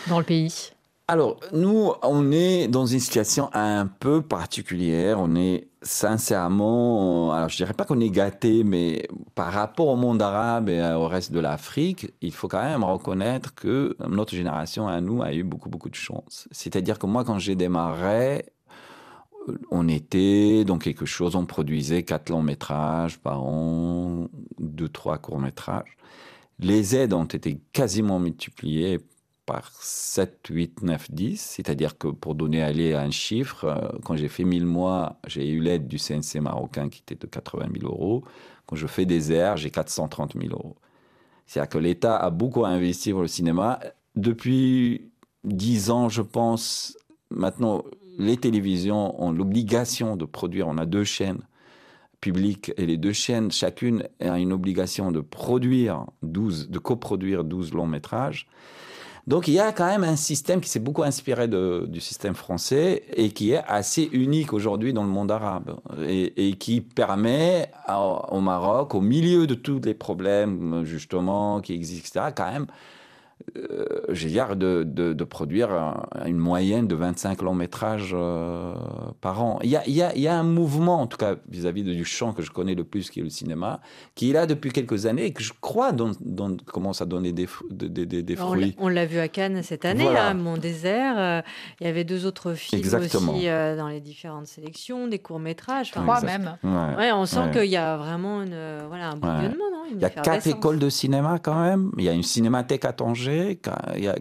dans le pays? Alors, nous, on est dans une situation un peu particulière. On est sincèrement, alors je dirais pas qu'on est gâté, mais par rapport au monde arabe et au reste de l'Afrique, il faut quand même reconnaître que notre génération à nous a eu beaucoup, beaucoup de chance. C'est-à-dire que moi, quand j'ai démarré, on était dans quelque chose, on produisait quatre longs métrages par an, deux, trois courts métrages. Les aides ont été quasiment multipliées par 7, 8, 9, 10. C'est-à-dire que pour donner aller un chiffre, euh, quand j'ai fait 1000 mois, j'ai eu l'aide du CNC marocain qui était de 80 000 euros. Quand je fais des airs, j'ai 430 000 euros. C'est-à-dire que l'État a beaucoup investi pour le cinéma. Depuis 10 ans, je pense, maintenant, les télévisions ont l'obligation de produire. On a deux chaînes publiques et les deux chaînes, chacune a une obligation de produire 12, de coproduire 12 longs métrages. Donc il y a quand même un système qui s'est beaucoup inspiré du système français et qui est assez unique aujourd'hui dans le monde arabe et, qui permet au Maroc, au milieu de tous les problèmes justement qui existent, etc., quand même, euh, veux dire, de, de- de produire un- une moyenne de 25 longs métrages euh, par an. Il y, a, il, y a, il y a un mouvement, en tout cas vis-à-vis du champ que je connais le plus, qui est le cinéma, qui est là depuis quelques années et que je crois don- don- commence à donner des, des- des- fruits. On l'a vu à Cannes cette année, Voilà. hein, Mon désert. euh, il y avait deux autres films Exactement. aussi euh, dans les différentes sélections, des courts métrages. Trois Exact. même. Ouais. Ouais, on sent Ouais. qu'il y a vraiment une, voilà, un bouillonnement, Une Il y a quatre écoles de cinéma quand même. Il y a une cinémathèque à Tanger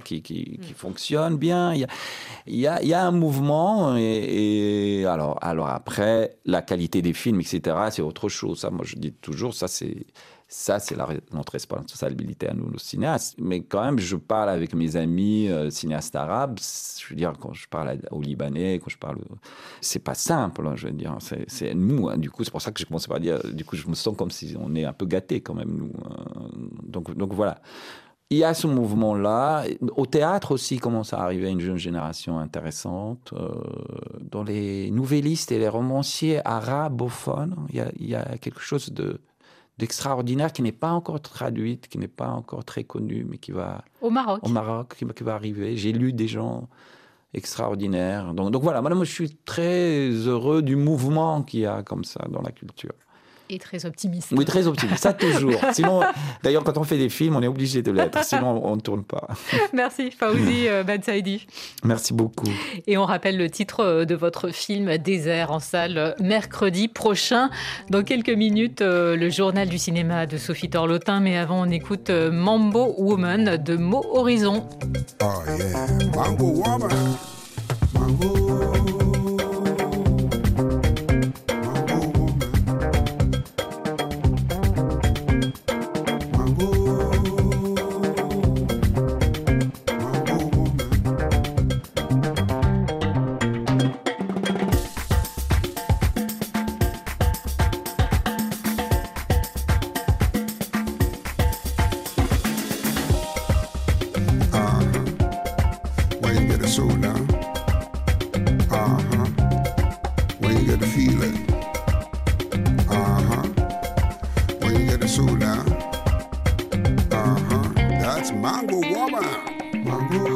qui, qui, qui- qui fonctionne bien. Il y a, il y a, il y a un mouvement. Et, et alors, alors après, la qualité des films, etc., c'est autre chose. Ça, moi, je dis toujours, ça, c'est Ça, c'est notre responsabilité à nous, nos cinéastes. Mais quand même, je parle avec mes amis euh, cinéastes arabes. Je veux dire, quand je parle aux Libanais, quand je parle. C'est pas simple, hein, je veux dire. C'est nous. Hein. Du coup, c'est pour ça que je commence par dire. Du coup, je me sens comme si on est un peu gâtés quand même, nous. Hein. Donc, donc voilà. Il y a ce mouvement-là. Au théâtre aussi commence à arriver une jeune génération intéressante. Euh, dans les nouvellistes et les romanciers arabophones, il y a, il y a quelque chose de d'extraordinaire qui n'est pas encore traduite, qui n'est pas encore très connue, mais qui va... Au Maroc. Au Maroc, qui, qui va arriver. J'ai lu des gens extraordinaires. Donc, donc voilà, moi je suis très heureux du mouvement qu'il y a comme ça dans la culture. Et très optimiste. Oui, très optimiste, ça toujours. Sinon, d'ailleurs, quand on fait des films, on est obligé de l'être, sinon on ne tourne pas. Merci Fauzi euh, Merci beaucoup. Et on rappelle le titre euh, de votre film Désert en salle mercredi prochain. Dans quelques minutes, euh, le journal du cinéma de Sophie Torlotin, mais avant, on écoute Mambo Woman de Mo Horizon. Oh yeah, Mambo Woman. Mambo. Mango Woman. Mango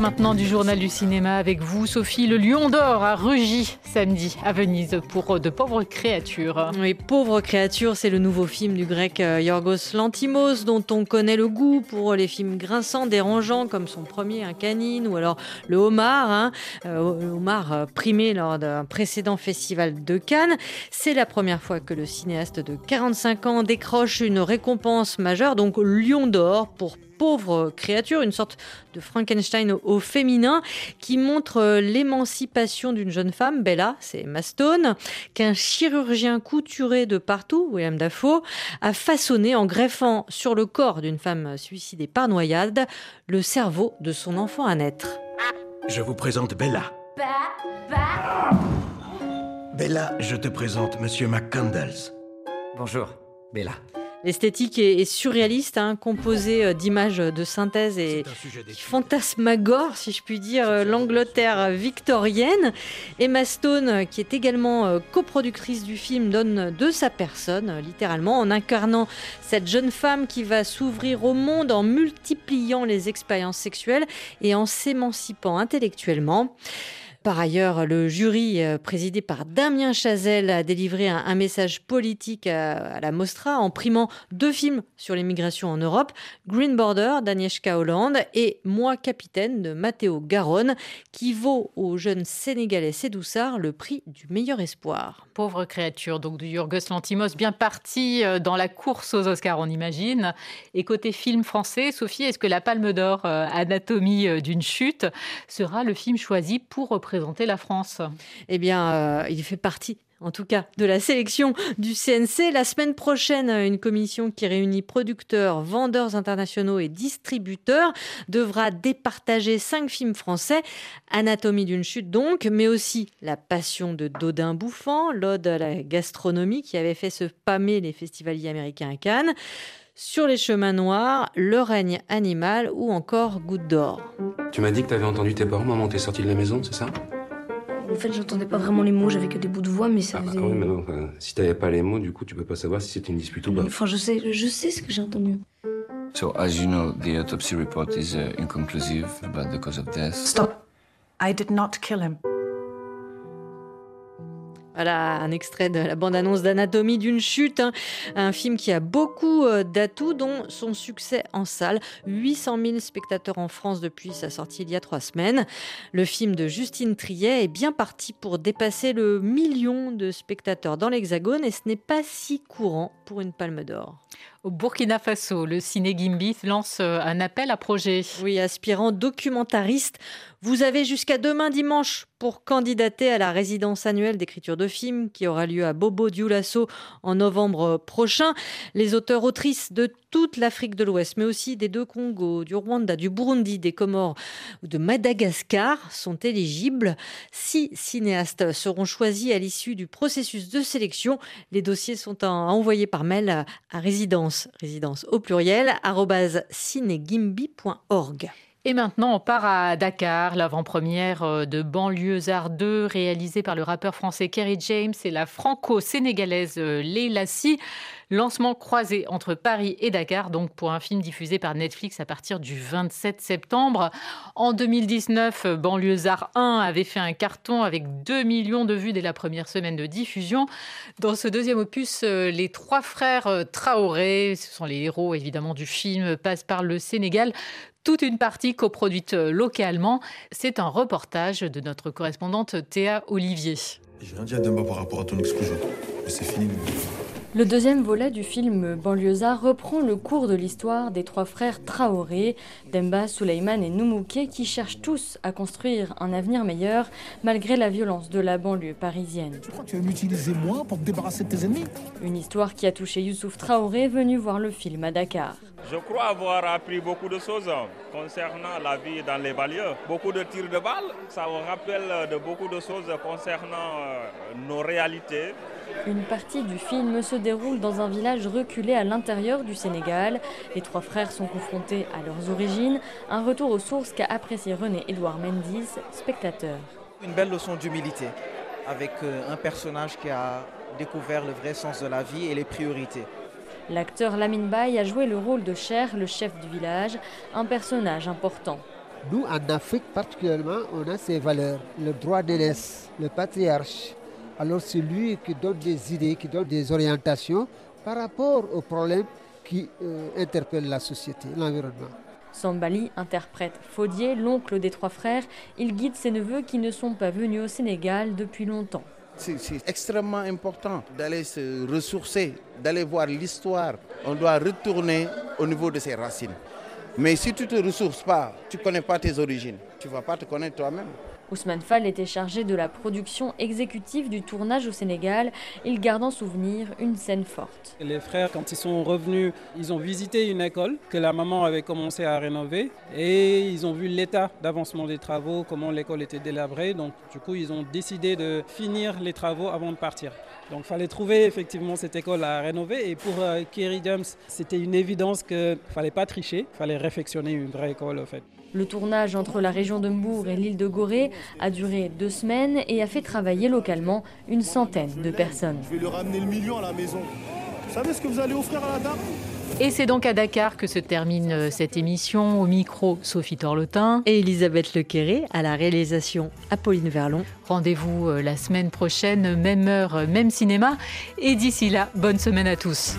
maintenant du journal du cinéma avec vous, Sophie. Le Lion d'Or a rugi samedi à Venise pour De pauvres créatures. Oui, Pauvres créatures, c'est le nouveau film du grec euh, Yorgos Lantimos dont on connaît le goût pour les films grinçants, dérangeants comme son premier, Un canine, ou alors Le Homard, hein. Euh, homard euh, primé lors d'un précédent festival de Cannes. C'est la première fois que le cinéaste de 45 ans décroche une récompense majeure, donc Lion d'Or pour pauvre créature, une sorte de Frankenstein au, féminin, qui montre euh, l'émancipation d'une jeune femme, Bella, c'est Mastone, qu'un chirurgien couturé de partout, William Dafoe, a façonné en greffant sur le corps d'une femme suicidée par noyade le cerveau de son enfant à naître. Je vous présente Bella. Bella, je te présente Monsieur McCandles. Bonjour, Bella. L'esthétique est, surréaliste, hein, composée euh, d'images de synthèse et qui fantasmagore, si je puis dire, euh, l'Angleterre victorienne. Emma Stone, euh, qui est également coproductrice du film, donne de sa personne, littéralement, en incarnant cette jeune femme qui va s'ouvrir au monde en multipliant les expériences sexuelles et en s'émancipant intellectuellement. Par ailleurs, le jury euh, présidé par Damien Chazelle a délivré un, message politique à, la Mostra en primant deux films sur l'immigration en Europe, Green Border d'Agnieszka Hollande et Moi capitaine de Matteo Garonne, qui vaut au jeune Sénégalais Sédoussard le prix du meilleur espoir. Pauvre créature, donc du Yorgos Lantimos, bien parti euh, dans la course aux Oscars, on imagine. Et côté film français, Sophie, est-ce que la Palme d'Or euh, Anatomie d'une chute sera le film choisi pour représenter la France Eh bien, euh, il fait partie en tout cas de la sélection du CNC. La semaine prochaine, une commission qui réunit producteurs, vendeurs internationaux et distributeurs devra départager cinq films français. Anatomie d'une chute donc, mais aussi La Passion de Dodin Bouffant, l'ode à la gastronomie qui avait fait se pâmer les festivaliers américains à Cannes. Sur les chemins noirs, Le règne animal ou encore Goutte d'or. Tu m'as dit que tu avais entendu tes parents, maman, t'es sortie de la maison, c'est ça? En fait, j'entendais pas vraiment les mots, j'avais que des bouts de voix, mais ça ah, faisait. Ah oui, mais non, enfin, si t'avais pas les mots, du coup, tu peux pas savoir si c'était une dispute ou pas. Enfin, je sais, je sais ce que j'ai entendu. So, as you know, the autopsy report is uh, inconclusive about the cause of death? Stop. I did not kill him. Voilà un extrait de la bande-annonce d'Anatomie d'une chute, hein. un film qui a beaucoup euh, d'atouts, dont son succès en salle. 800 000 spectateurs en France depuis sa sortie il y a trois semaines. Le film de Justine Triet est bien parti pour dépasser le million de spectateurs dans l'Hexagone et ce n'est pas si courant pour une palme d'or. Au Burkina Faso, le Ciné Gimbi lance euh, un appel à projet. Oui, aspirant documentariste, vous avez jusqu'à demain dimanche pour candidater à la résidence annuelle d'écriture de films qui aura lieu à Bobo Dioulasso en novembre prochain. Les auteurs-autrices de toute l'Afrique de l'Ouest, mais aussi des deux Congos, du Rwanda, du Burundi, des Comores ou de Madagascar sont éligibles. Six cinéastes seront choisis à l'issue du processus de sélection. Les dossiers sont envoyés par mail à résidence, résidence au pluriel, cinegimbi.org. Et maintenant, on part à Dakar, l'avant-première euh, de Banlieusard 2, réalisée par le rappeur français Kerry James et la franco-sénégalaise euh, Leila. Lancement croisé entre Paris et Dakar, donc pour un film diffusé par Netflix à partir du 27 septembre. En 2019, Banlieusard 1 avait fait un carton avec 2 millions de vues dès la première semaine de diffusion. Dans ce deuxième opus, euh, les trois frères Traoré, ce sont les héros évidemment du film, passent par le Sénégal toute une partie coproduite localement. C'est un reportage de notre correspondante Théa Olivier. J'ai par rapport à ton exclusion, c'est fini. Le deuxième volet du film Banlieusard reprend le cours de l'histoire des trois frères Traoré, Demba, Souleyman et Noumouké, qui cherchent tous à construire un avenir meilleur malgré la violence de la banlieue parisienne. Tu crois que tu vas m'utiliser moi pour te débarrasser de tes ennemis? Une histoire qui a touché Youssouf Traoré, venu voir le film à Dakar. Je crois avoir appris beaucoup de choses concernant la vie dans les banlieues. Beaucoup de tirs de balles, ça me rappelle de beaucoup de choses concernant nos réalités. Une partie du film se déroule dans un village reculé à l'intérieur du Sénégal. Les trois frères sont confrontés à leurs origines, un retour aux sources qu'a apprécié René Édouard Mendiz, spectateur. Une belle leçon d'humilité avec un personnage qui a découvert le vrai sens de la vie et les priorités. L'acteur Lamine Baye a joué le rôle de Cher, le chef du village, un personnage important. Nous, en Afrique particulièrement, on a ces valeurs, le droit d'aînesse, le patriarche. Alors c'est lui qui donne des idées, qui donne des orientations par rapport aux problèmes qui euh, interpellent la société, l'environnement. Sambali interprète Faudier, l'oncle des trois frères. Il guide ses neveux qui ne sont pas venus au Sénégal depuis longtemps. C'est extrêmement important d'aller se ressourcer, d'aller voir l'histoire. On doit retourner au niveau de ses racines. Mais si tu ne te ressources pas, tu ne connais pas tes origines, tu ne vas pas te connaître toi-même. Ousmane Fall était chargé de la production exécutive du tournage au Sénégal. Il garde en souvenir une scène forte. Les frères, quand ils sont revenus, ils ont visité une école que la maman avait commencé à rénover et ils ont vu l'état d'avancement des travaux, comment l'école était délabrée. Donc, du coup, ils ont décidé de finir les travaux avant de partir. Donc, il fallait trouver effectivement cette école à rénover. Et pour euh, Kerry James, c'était une évidence qu'il ne fallait pas tricher, il fallait réfectionner une vraie école en fait. Le tournage entre la région de Mbourg et l'île de Gorée a duré deux semaines et a fait travailler localement une centaine de personnes. Je vais lui ramener le million à la maison. Vous savez ce que vous allez offrir à la dame? Et c'est donc à Dakar que se termine cette émission. Au micro, Sophie Torlotin. Et Elisabeth Lequéré à la réalisation Apolline Verlon. Rendez-vous la semaine prochaine, même heure, même cinéma. Et d'ici là, bonne semaine à tous.